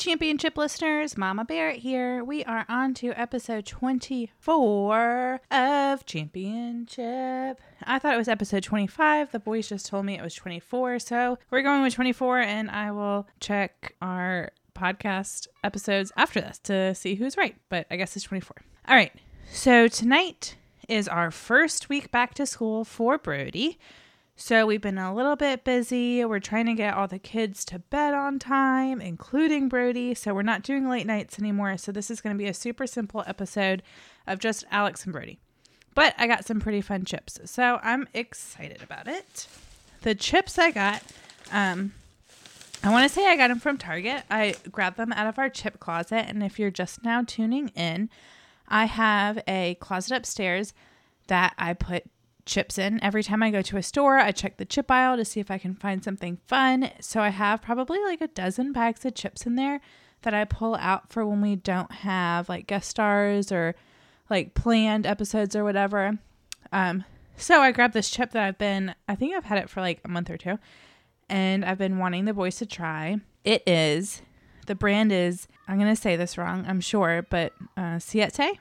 championchip listeners, Mama Barrett here. We are on to episode 24 of Championchip. I thought it was episode 25. The boys just told me it was 24. So we're going with 24, and I will check our podcast episodes after this to see who's right. But I guess it's 24. All right. So tonight is our first week back to school for Brody. So we've been a little bit busy. We're trying to get all the kids to bed on time, including Brody. So we're not doing late nights anymore. So this is going to be a super simple episode of just Alex and Brody. But I got some pretty fun chips. So I'm excited about it. The chips I got, um, I want to say I got them from Target. I grabbed them out of our chip closet. And if you're just now tuning in, I have a closet upstairs that I put chips in. Every time I go to a store, I check the chip aisle to see if I can find something fun. So I have probably like a dozen bags of chips in there that I pull out for when we don't have like guest stars or like planned episodes or whatever. Um, so I grabbed this chip that I've been, I think I've had it for like a month or two, and I've been wanting the boys to try. It is, the brand is, I'm going to say this wrong, I'm sure, but uh, Siete.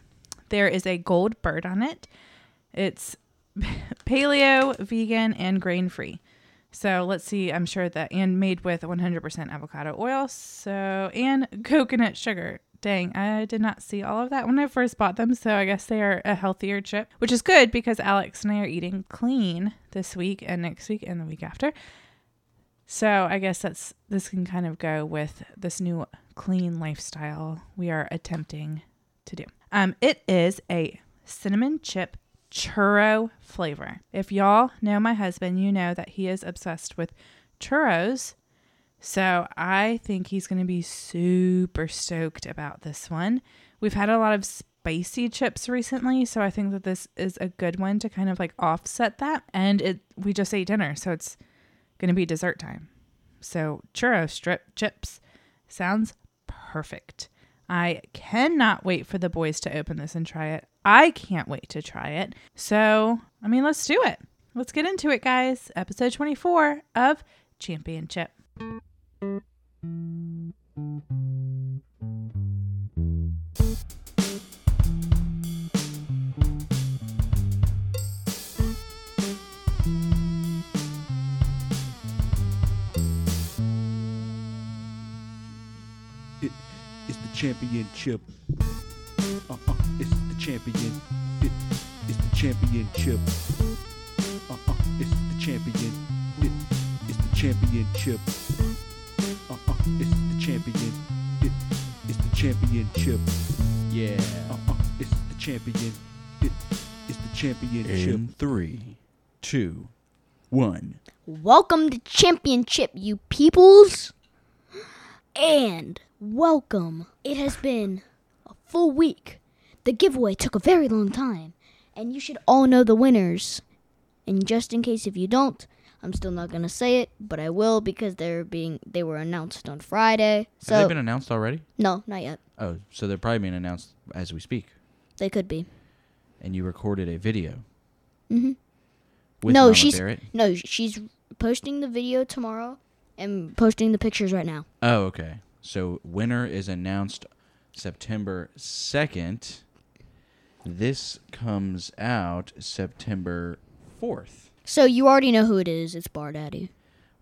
There is a gold bird on it. It's paleo, vegan, and grain free. So let's see. I'm sure that and made with 100% avocado oil. So and coconut sugar. Dang, I did not see all of that when I first bought them. So I guess they are a healthier chip, which is good because Alex and I are eating clean this week and next week and the week after. So I guess that's this can kind of go with this new clean lifestyle we are attempting to do. Um, it is a cinnamon chip churro flavor. If y'all know my husband, you know that he is obsessed with churros. So I think he's going to be super stoked about this one. We've had a lot of spicy chips recently, so I think that this is a good one to kind of like offset that. And it we just ate dinner, so it's going to be dessert time. So churro strip chips sounds perfect. I cannot wait for the boys to open this and try it. I can't wait to try it. So, I mean, let's do it. Let's get into it, guys. Episode 24 of Championchip. It is the championship. Champion. It is the championship. Uh uh, it's the champion. It is the championship. Uh uh, it's the champion. It is the championship. Yeah. Uh uh, it's the champion. It is the championship. In three, two, one. Welcome to Championchip, you peoples. And welcome. It has been a full week. The giveaway took a very long time. And you should all know the winners. And just in case if you don't, I'm still not gonna say it, but I will because they're being they were announced on Friday. So Have they been announced already? no, not yet. Oh, so they're probably being announced as we speak. They could be. And you recorded a video. Mm-hmm. With No, Mama she's- Barrett? No, she's posting the video tomorrow and posting the pictures right now. Oh, okay. So winner is announced September second. This comes out September fourth. So you already know who it is. It's Bar Daddy.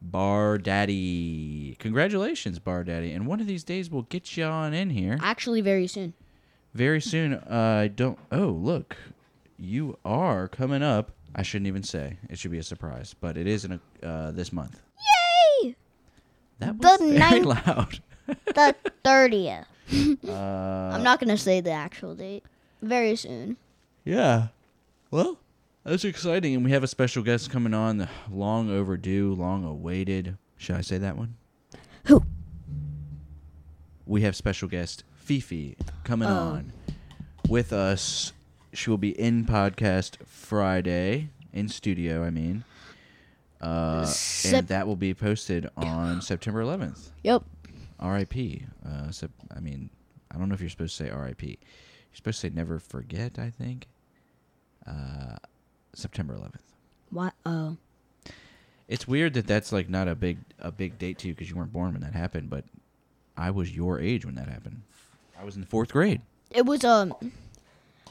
Bar Daddy. Congratulations, Bar Daddy. And one of these days we'll get you on in here. Actually, very soon. Very soon. Uh, I don't. Oh, look. You are coming up. I shouldn't even say. It should be a surprise, but it is in a, uh, this month. Yay! That The was very ninth- loud. The 30th. Uh, I'm not going to say the actual date. Very soon. Yeah. Well, that's exciting, and we have a special guest coming on. the Long overdue, long awaited. Should I say that one? Who? We have special guest Fifi coming Oh. on with us. She will be in podcast Friday in studio. I mean, uh, Sep- and that will be posted on September 11th. Yep. R.I.P. Uh, sep- I mean, I don't know if you're supposed to say R.I.P. Supposed to say never forget. I think. Uh, September 11th. What? Oh. It's weird that that's like not a big a big date to you because you weren't born when that happened, but I was your age when that happened. I was in fourth grade. It was um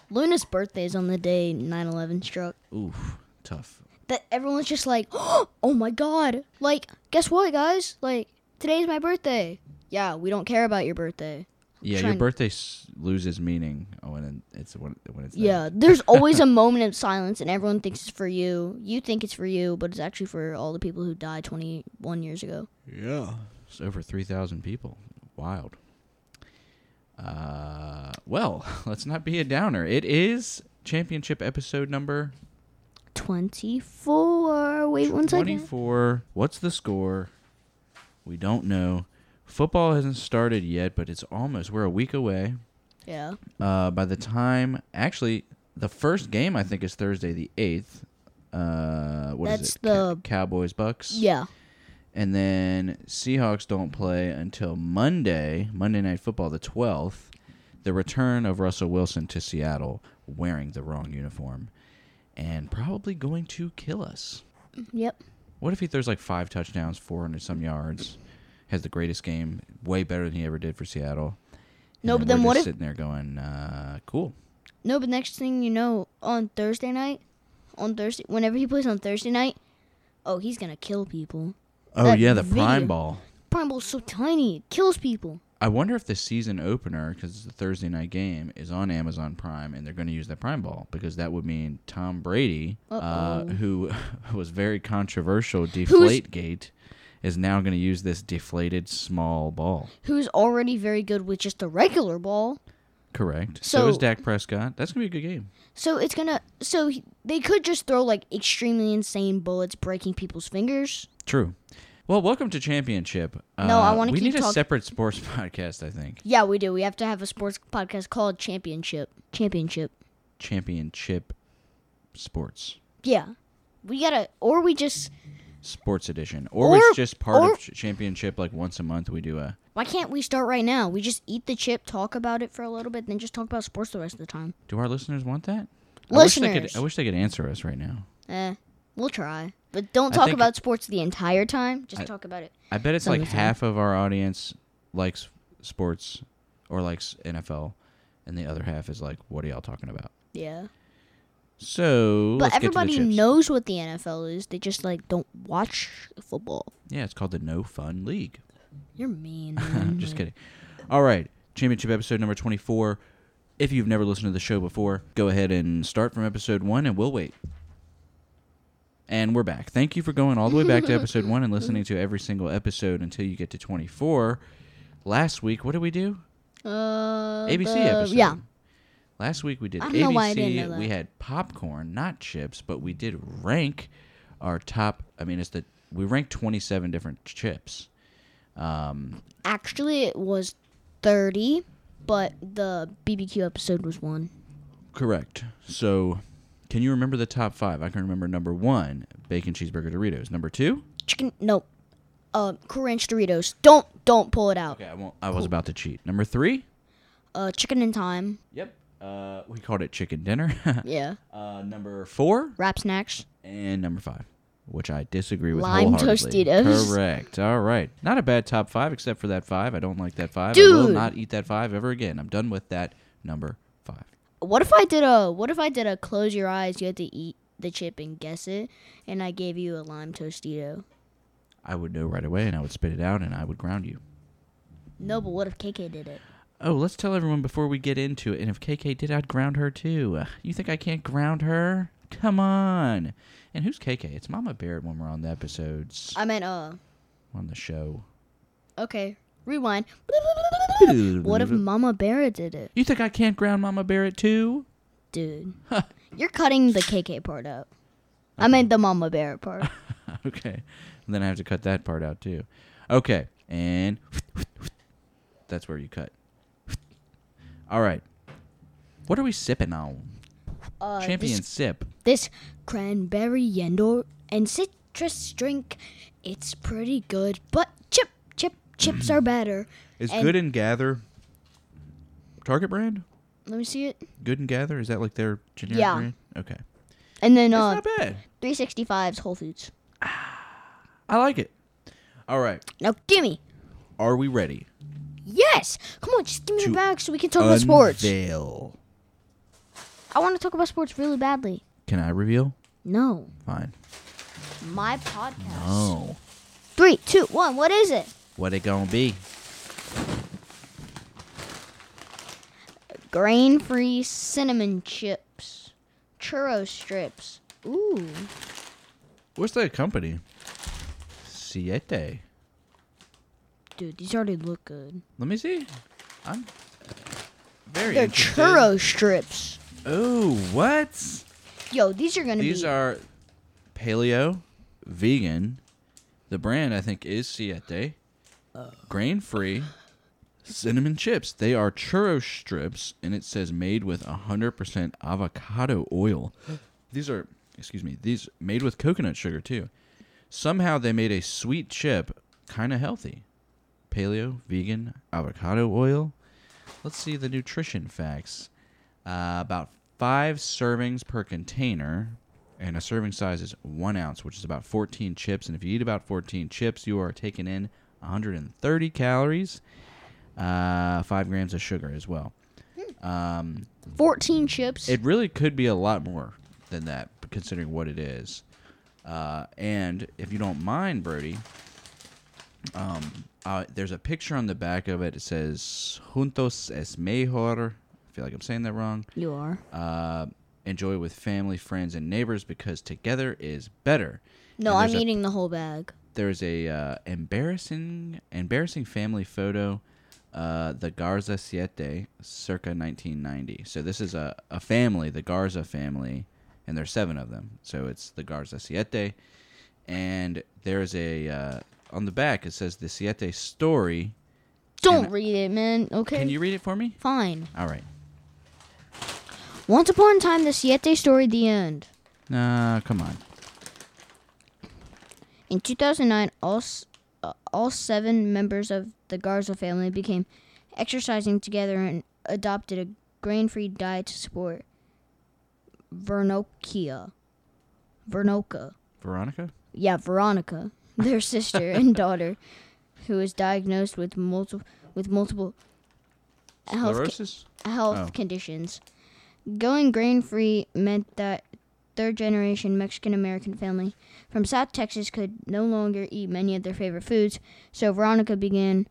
Luna's birthday is on the day 9/11 struck. Oof, tough. That everyone was just like, "Oh my god." Like, guess what, guys? Like, today's my birthday. Yeah, we don't care about your birthday. Yeah, your birthday s- loses meaning when it's when, when it's that. Yeah, there's always a moment of silence and everyone thinks it's for you. You think it's for you, but it's actually for all the people who died 21 years ago. Yeah. It's over 3,000 people. Wild. Uh, well, let's not be a downer. It is championchip episode number 24. Wait one second. 24. What's the score? We don't know. Football hasn't started yet, but it's almost. We're a week away. Yeah. Uh, by the time, actually, the first game I think is Thursday the 8th. Uh, what is That's it? Ca- the- Cowboys Bucs. Yeah. And then Seahawks don't play until Monday, Monday Night Football, the 12th. The return of Russell Wilson to Seattle wearing the wrong uniform and probably going to kill us. Yep. What if he throws like five touchdowns, 400 some yards, has the greatest game, way better than he ever did for Seattle? and No, but then what just if- sitting there going, uh, cool. No, but next thing you know, on Thursday night, on Thursday, whenever he plays on Thursday night, oh, he's gonna kill people. Oh That yeah, the video. prime ball. Prime Ball's so tiny, it kills people. I wonder if the season opener, because it's a Thursday night game, is on Amazon Prime, and they're going to use that Prime Ball because that would mean Tom Brady, uh, who was very controversial, Deflategate, is now going to use this deflated small ball. Who's already very good with just a regular ball. Correct. So, is So- Dak Prescott. That's going to be a good game. So it's gonna. So he, they could just throw like extremely insane bullets, breaking people's fingers. True. Well, welcome to Championchip. No, I Uh, wanna We need a separate sports podcast. I think Yeah, we do. We have to have a sports podcast called Championchip. Championchip. Championchip Sports. Yeah, we gotta. Or we just. Sports edition, or, Or- it's just part or- of championchip. Like once a month, we do a. Why can't we start right now? We just eat the chip, talk about it for a little bit, then just talk about sports the rest of the time. Do our listeners want that? I wish, they Listeners. could, I wish they could answer us right now. Eh, we'll try. But don't talk think- about sports the entire time. Just I- talk about it. I bet it's like time. half of our audience likes sports or likes NFL, and the other half is like, "What are y'all talking about?" Yeah. So, But let's get to the everybody knows what the NFL is. They just like don't watch football. Yeah, it's called the No Fun League. You're mean. Just kidding. All right, championchip episode number twenty-four. If you've never listened to the show before, go ahead and start from episode one, and we'll wait. And we're back. Thank you for going all the way back to episode one and listening to every single episode until you get to 24. Last week, what did we do? Uh, ABC the- episode. Yeah. Last week we did I ABC. why I didn't know We had popcorn, not chips, but we did rank our top. I mean, it's the we ranked 27 different chips. Um, Actually, it was 30, but the BBQ episode was one. correct. So, can you remember the top five? I can remember number one, bacon cheeseburger Doritos. Number two. Chicken, no. Uh, Cool Ranch Doritos. Don't, don't pull it out. Okay, I won't. I was about to cheat. Number three. Uh, Chicken and Time. Yep. Uh, we called it chicken dinner. Yeah. uh, number four. Rap Snacks. and number five, which I disagree with Lime wholeheartedly. Tostitos. Correct. All right. Not a bad top five, except for that five. I don't like that five. I will Dude. not eat that five ever again. I'm done with that number five. What if I did a, what if I did a close your eyes, you had to eat the chip and guess it, and I gave you a lime Tostito? I would know right away, and I would spit it out, and I would ground you. No, but what if KK did it? Oh, let's tell everyone before we get into it. And if KK did, I'd ground her too. You think I can't ground her? Come on. And who's KK? It's Mama Barrett when we're on the episodes I meant, uh, on the show. okay, rewind. What if Mama Barrett did it? You think I can't ground Mama Barrett too? Dude. You're cutting the KK part out. I meant the Mama Barrett part. okay. And then I have to cut that part out too. Okay. And that's where you cut. All right. What are we sipping on? Uh, Champion This, sip. this cranberry yendo and citrus drink, it's pretty good, but chip, chip, chips are better. Is and- Good and Gather Target brand? Let me see it. Good and Gather is that like their generic Yeah. brand? Okay. And then It's uh, not bad. 365's Whole Foods. I like it. All right. Now gimme. Are we ready? Yes. Come on, just give me the bag so we can talk about sports. Unveil. I want to talk about sports really badly. Can I reveal? No, Fine. my podcast. Oh, Three, two, one. What is it? what it gonna be? Grain-free cinnamon chips, churro strips. Ooh. What's that company? Siete. Dude, these already look good. Let me see. I'm very. They're interested. churro strips. Oh, what? Yo, these are gonna These be. These are paleo, vegan. The brand I think is Siete. Oh. Grain free, cinnamon chips. They are churro strips, and it says made with 100% avocado oil. These are, excuse me, these made with coconut sugar too. Somehow they made a sweet chip kind of healthy. Paleo, vegan, avocado oil. Let's see the nutrition facts. Uh, about five servings per container, and a serving size is one ounce, which is about 14 chips. And if you eat about 14 chips, you are taking in 130 calories, uh, five grams of sugar as well. Um, 14 chips. it really could be a lot more than that, considering what it is. Uh, and if you don't mind, Brody, um, uh, there's a picture on the back of it. It says "Juntos es mejor." I feel like I'm saying that wrong. you are. Uh, enjoy with family, friends, and neighbors because together is better. No, I'm a- eating the whole bag. There's a uh, embarrassing embarrassing family photo. Uh, the Garza Siete, circa 1990. So this is a, a family, the Garza family, and there's seven of them. So it's the Garza Siete, and there's a uh, on the back it says the Siete story. Don't read it, man. Okay. Can you read it for me? Fine. All right. Once upon a time, the Siete story, the end. Nah, come on. In 2009, all uh, all seven members of the Garza family became exercising together and adopted a grain-free diet to support Vernokia. Vernoka. Veronica. Yeah, Veronica, their sister and daughter, who was diagnosed with multiple with multiple health health Oh. conditions. Going grain free meant that third generation Mexican American family from South Texas could no longer eat many of their favorite foods, so Veronica began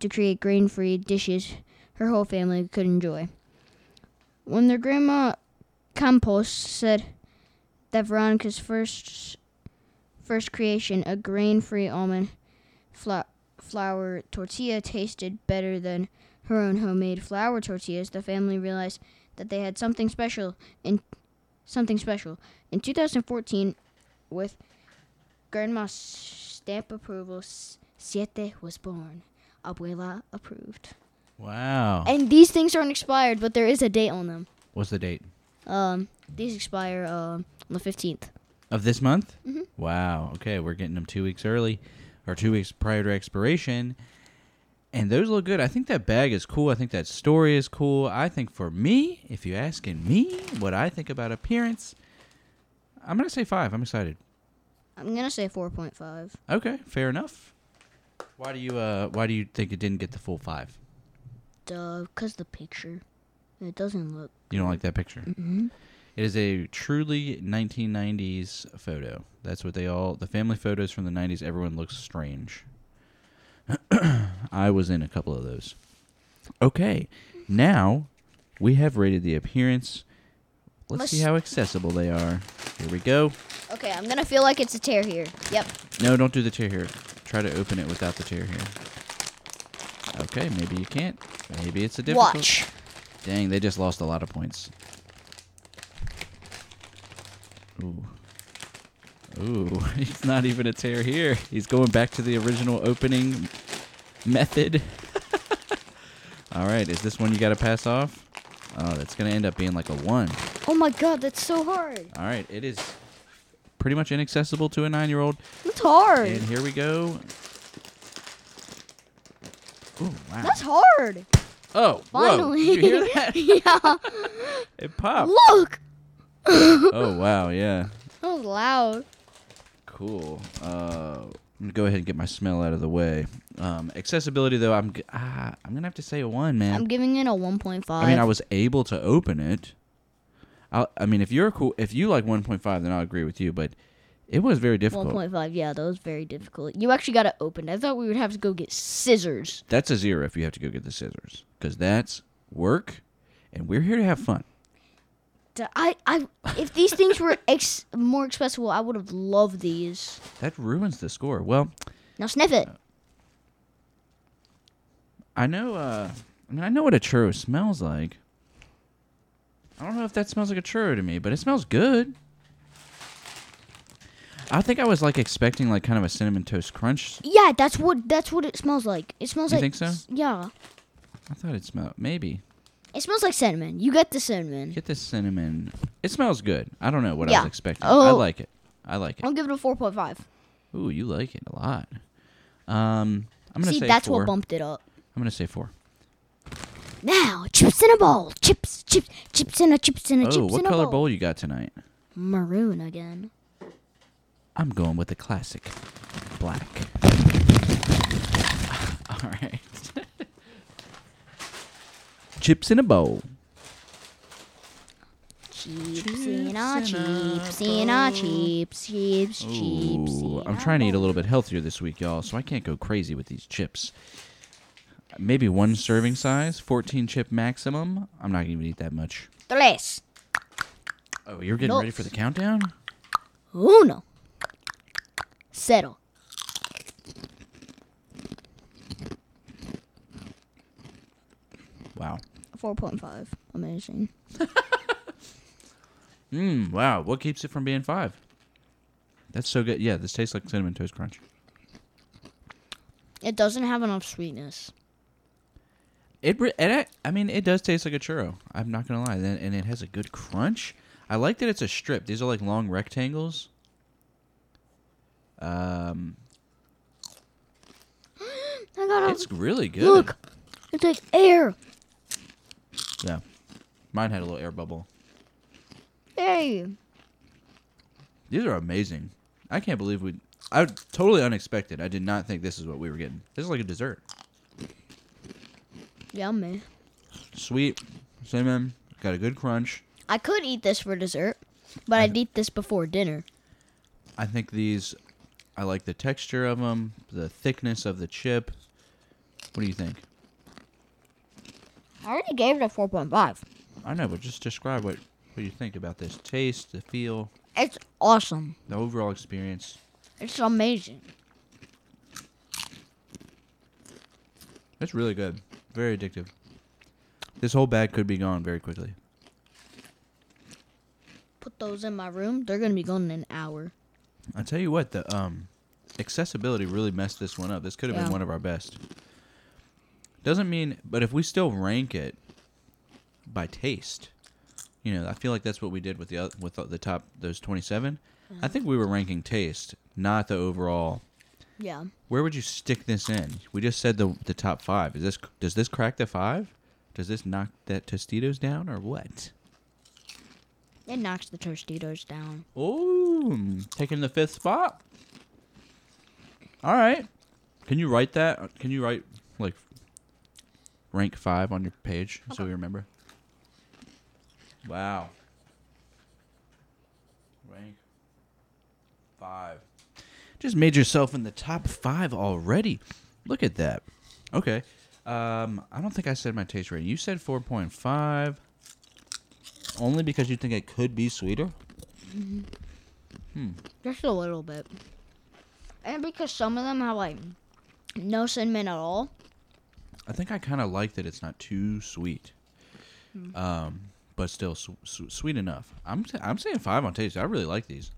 to create grain free dishes her whole family could enjoy. When their grandma Campos said that Veronica's first first creation, a grain free almond fla- flour tortilla, tasted better than her own homemade flour tortillas, the family realized that they had something special in something special. In 2014, with grandma's stamp approval, Siete was born. Abuela approved. Wow. And these things aren't expired, but there is a date on them. What's the date Um, these expire um on the 15th. Of this month? Mhm. Wow. Okay, we're getting them two weeks early, or two weeks prior to expiration, and those look good. I think that bag is cool. I think that story is cool. I think for me, if you're asking me what I think about appearance, I'm gonna say five. I'm excited. I'm gonna say 4.5. Okay, fair enough. Why do you uh Why do you think it didn't get the full five? Duh, cause the picture, it doesn't look. You don't like that picture? Mhm. It is a truly 1990s photo. That's what they all the family photos from the 90s. Everyone looks strange. I was in a couple of those. Okay, now we have rated the appearance. Let's Let's- see how accessible they are. Here we go. Okay, I'm gonna feel like it's a tear here. Yep. No, don't do the tear here. Try to open it without the tear here. Okay, maybe you can't. Maybe it's a difficult. Watch. Dang, they just lost a lot of points. Ooh. Ooh, he's not even a tear here. He's going back to the original opening method. All right, is this one you got to pass off? Oh, that's going to end up being like a 1. Oh my god, that's so hard. All right, it is pretty much inaccessible to a 9-year-old. That's hard. And here we go. Ooh, wow. That's hard. oh, whoa. Finally. Did you hear that? yeah. It popped. Look. Oh, wow, yeah. That was loud. Cool. Uh, I'm gonna go ahead and get my smell out of the way. Um, accessibility though, I'm g- ah, I'm gonna have to say a one, man. I'm giving it a 1.5. I mean, I was able to open it. I, I mean, if you're cool, if you like 1.5, then I'll agree with you. But it was very difficult. 1.5. Yeah, that was very difficult. You actually got it opened. I thought we would have to go get scissors. That's a zero if you have to go get the scissors, because that's work, and we're here to have fun. D- I, I, if these things were ex- more accessible, I would have loved these. That ruins the score. Well, Now sniff it. I know. Uh, I mean, I know what a churro smells like. I don't know if that smells like a churro to me, but it smells good. I think I was like expecting like kind of a cinnamon toast crunch. Yeah, that's what that's what it smells like. It smells You like think so? Yeah, I thought it smelled maybe. It smells like cinnamon. You get the cinnamon. Get the cinnamon. It smells good. I don't know what I Yeah. was expecting. I Oh. like it. I like it. I'll give it a 4.5. Ooh, you like it a lot. Um, I'm gonna See, say that's four. what bumped it up. I'm gonna say four. Now, chips in a bowl. Chips, chips, chips in a chips in a Oh, chips what in a bowl. What color bowl. bowl you got tonight? Maroon again. I'm going with the classic black. All right. Chips in a bowl. Chips in a chips in a chips, chips, chips. Ooh, I'm trying to eat a little bit healthier this week, y'all, so I can't go crazy with these chips. Maybe one serving size, 14 chip maximum. I'm not going to eat that much. Tres. Oh, you're getting ready for the countdown? Uno. Settle. Wow. 4.5. Amazing. Mmm, wow. What keeps it from being five? That's so good. Yeah, this tastes like Cinnamon Toast Crunch. It doesn't have enough sweetness. It, re- and I, I mean, it does taste like a churro. I'm not gonna lie, and, and it has a good crunch. I like that it's a strip. These are like long rectangles. Um, I got it's really good. Look. It's like air. Yeah, mine had a little air bubble. Hey. These are amazing. I can't believe we. I totally unexpected. I did not think this is what we were getting. This is like a dessert. Yummy. Sweet, cinnamon, got a good crunch. I could eat this for dessert, but I'd eat this before dinner. I think these. I like the texture of them, the thickness of the chip. What do you think? I already gave it a 4.5. I know, but just describe what what you think about this taste, the feel, It's awesome. the overall experience. It's amazing. It's really good, very addictive. This whole bag could be gone very quickly. Put those in my room. They're going to be gone in an hour. I tell you what, the um, accessibility really messed this one up. This could have Yeah. been one of our best. Doesn't mean, but if we still rank it by taste, you know, I feel like that's what we did with the with the- top those twenty I mm-hmm. think we were ranking taste, not the overall. Yeah. Where would you stick this in? We just said the the top five. Is this does this crack the five? Does this knock that Tostitos down or what? It knocks the Tostitos down. Oh, taking the fifth spot. All right. Can you write that? Can you write like rank five on your page so we remember? Wow. Rank five. Just made yourself in the top five already. Look at that. Okay. Um, I don't think I said my taste rating. You said four point five. Only because you think it could be sweeter. Hmm. Just a little bit. And because some of them have like no cinnamon at all. I think I kind of like that it's not too sweet, um, but still su- su- sweet enough. I'm i I'm saying five on taste. I really like these.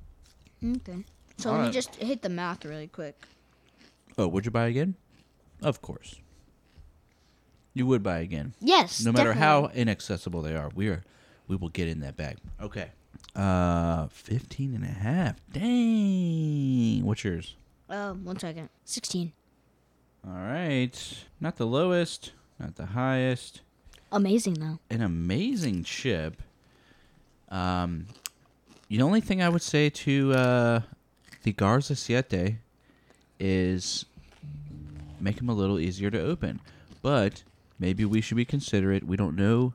Okay. So let me just hit the math really quick. Oh, would you buy again? Of course. You would buy again, Yes. no matter how inaccessible they are. We are, we will get in that bag. Okay. Uh, 15 and a half. Dang. What's yours? Uh, one second. 16. All right. Not the lowest, not the highest. Amazing though. an amazing chip. Um, the only thing I would say to uh, the Garza Siete is make them a little easier to open. But maybe we should be considerate. We don't know,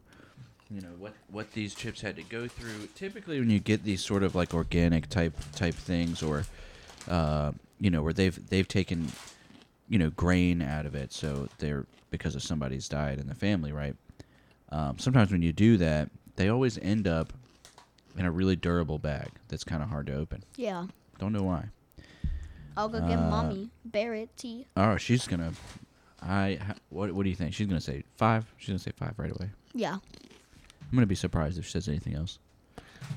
you know, what what these chips had to go through. Typically, when you get these sort of like organic type type things, or uh, you know, where they've they've taken, you know, grain out of it, so they're because of somebody's died in the family, right? Um, sometimes when you do that, they always end up in a really durable bag that's kind of hard to open. Yeah. Don't know why. I'll go get Uh, mommy Barrett tea. Oh, she's gonna. I. What? What do you think? She's gonna say five. She's gonna say five right away. Yeah. I'm gonna be surprised if she says anything else.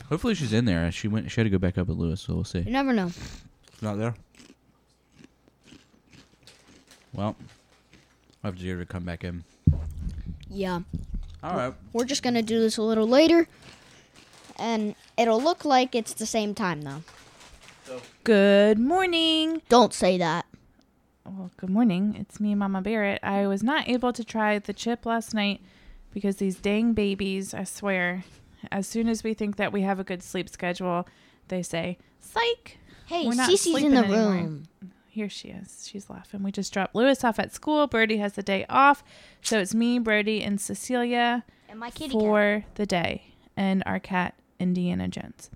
Hopefully she's in there. She went. She had to go back up with Lewis, so we'll see. You never know. Not there. Well, I'll have to get to come back in. Yeah. All right. We're just gonna do this a little later, and it'll look like it's the same time though. Good morning. Don't say that. Well, good morning. It's me, Mama Barrett. I was not able to try the chip last night because these dang babies, I swear, as soon as we think that we have a good sleep schedule, they say, psych. Hey, We're not Cece's in the anymore. room. Here she is. She's laughing. We just dropped Lewis off at school. Brody has the day off. So it's me, Brody, and Cecilia And my kitty for the day, and our cat, Indiana Jones.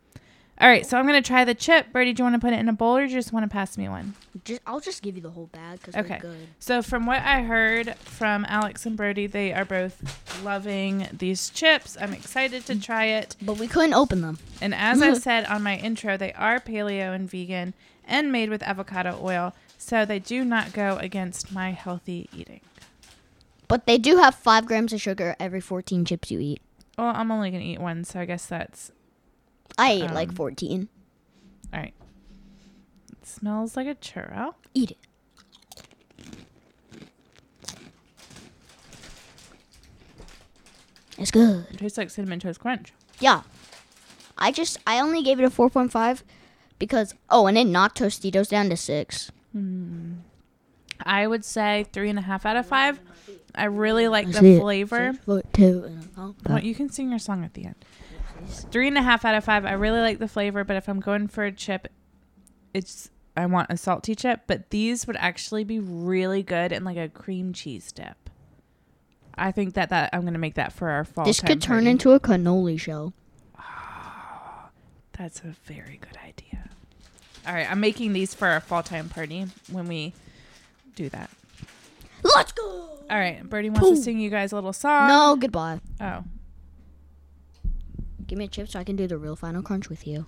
All right, so I'm going to try the chip. Brody, do you want to put it in a bowl or do you just want to pass me one? Just, I'll just give you the whole bag because Okay. we're good. So, from what I heard from Alex and Brody, they are both loving these chips. I'm excited to try it. But we couldn't open them. And as I said on my intro, they are paleo and vegan and made with avocado oil. So, they do not go against my healthy eating. But they do have five grams of sugar every 14 chips you eat. Well, I'm only going to eat one. So, I guess that's I ate like Um, 14. all right. It smells like a churro. Eat it. It's good. It tastes like cinnamon toast crunch. Yeah. I just, I only gave it a 4.5 because, oh, and it knocked Tostitos down to 6. Hmm. I would say three and a half out of five. I really like the See flavor. Six foot two and a half. Well, you can sing your song at the end. Three and a half out of five. I really like the flavor, but if I'm going for a chip, it's I want a salty chip. But these would actually be really good in like a cream cheese dip. I think that that I'm gonna make that for our fall. This could turn party. into a cannoli show. Ah, that's a very good idea. All right, I'm making these for our fall time party when we do that. Let's go! All right, Birdie wants to sing you guys a little song. No, goodbye. Oh, Give me a chip so I can do the real Final Crunch with you.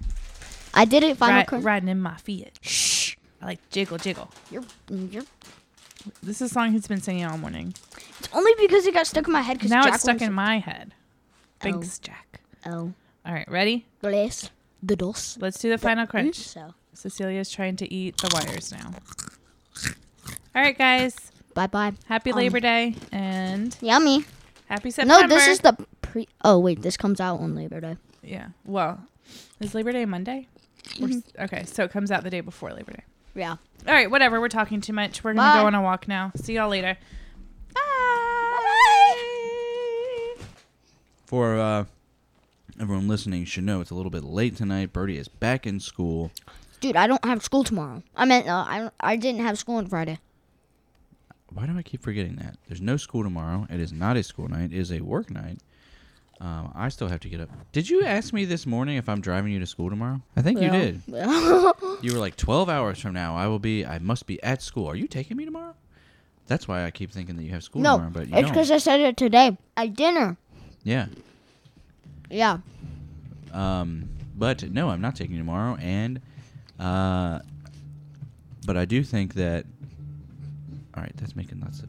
I did it, Final Ri- Crunch. riding in my feet. Shh. I like jiggle jiggle. You're, you're, This is a song he's been singing all morning. it's only because it got stuck in my head. Cause Now Jack it's stuck in my head. Thanks, oh. Jack. Oh, All right, ready? bless the dos. Let's do the final crunch. So, Cecilia's trying to eat the wires now. All right, guys. bye bye. Happy Um, Labor Day and Yummy. happy September. No, this is the pre. Oh wait, this comes out on Labor Day. yeah. Well, is Labor Day Monday? Or s- Okay, so it comes out the day before Labor Day. Yeah. All right, whatever. We're talking too much. We're gonna Bye. go on a walk now. See y'all later. Bye. For uh, everyone listening, you should know it's a little bit late tonight. Birdie is back in school. Dude, I don't have school tomorrow. I meant uh, I I didn't have school on Friday. Why do I keep forgetting that? There's no school tomorrow. It is not a school night. It is a work night. Um, I still have to get up. Did you ask me this morning if I'm driving you to school tomorrow? I think you did. You were like 12 hours from now. I will be. I must be at school. Are you taking me tomorrow? That's why I keep thinking that you have school no, tomorrow, but you it's because I said it today at dinner. yeah. Yeah. Um, but no, I'm not taking you tomorrow, and uh, but I do think that. All right, that's making lots of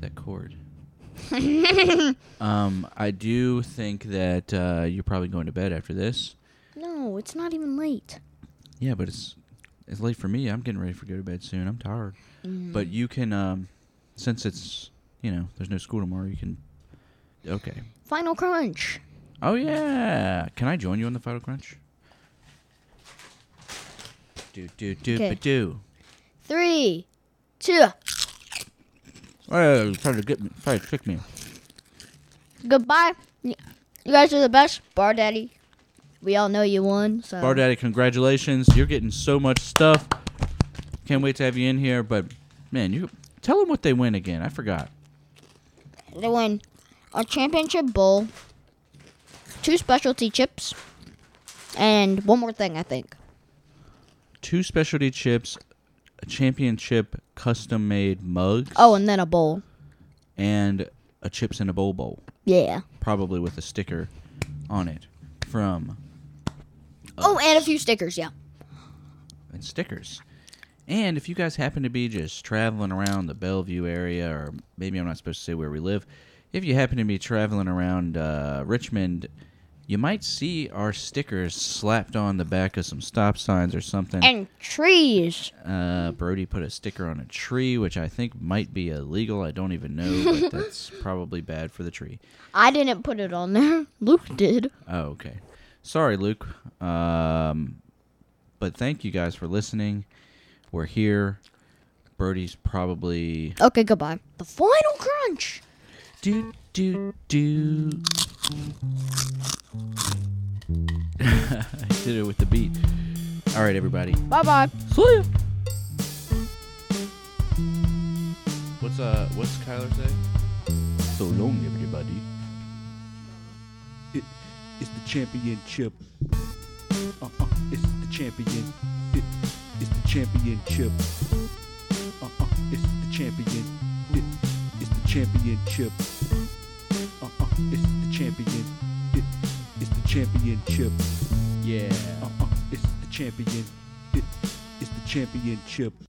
that chord. um, I do think that uh, you're probably going to bed after this. No, it's not even late. Yeah, but it's it's late for me. I'm getting ready for go to bed soon. I'm tired. Mm. But you can, um, since it's you know there's no school tomorrow, you can. Okay. Final crunch. Oh yeah. Can I join you on the final crunch? Do do do Okay. ba do. Three, two. Oh, try to get me, try to trick me. Goodbye. You guys are the best. Bar Daddy. We all know you won. So Bar Daddy, congratulations! You're getting so much stuff. Can't wait to have you in here. But Man, you tell them what they win again. I forgot. They win a championchip bowl, two specialty chips, and one more thing, I think. Two specialty chips, a championchip custom made mugs, Oh, and then a bowl. and a chips in a bowl bowl, Yeah. probably with a sticker on it from Oh, and a few stickers, yeah. and stickers. And if you guys happen to be just traveling around the Bellevue area, or maybe I'm not supposed to say where we live, if you happen to be traveling around uh, Richmond, you might see our stickers slapped on the back of some stop signs or something. And trees. Uh, Brody put a sticker on a tree, which I think might be illegal. I don't even know, but that's probably bad for the tree. I didn't put it on there. Luke did. Oh, okay. Sorry, Luke. Um, but thank you guys for listening. We're here. Brody's probably Okay, goodbye. The final crunch. do do do. I did it with the beat. All right, everybody. Bye bye. See ya. What's uh? What's Kyler say? So long, everybody. It, it's the championship. Uh, uh, it's the champion. It, it's the championship. Uh, uh, it's the champion. It, it's the championship. Champion. It, it's the championship. Yeah. Uh, uh, it's the champion. It, it's the championship.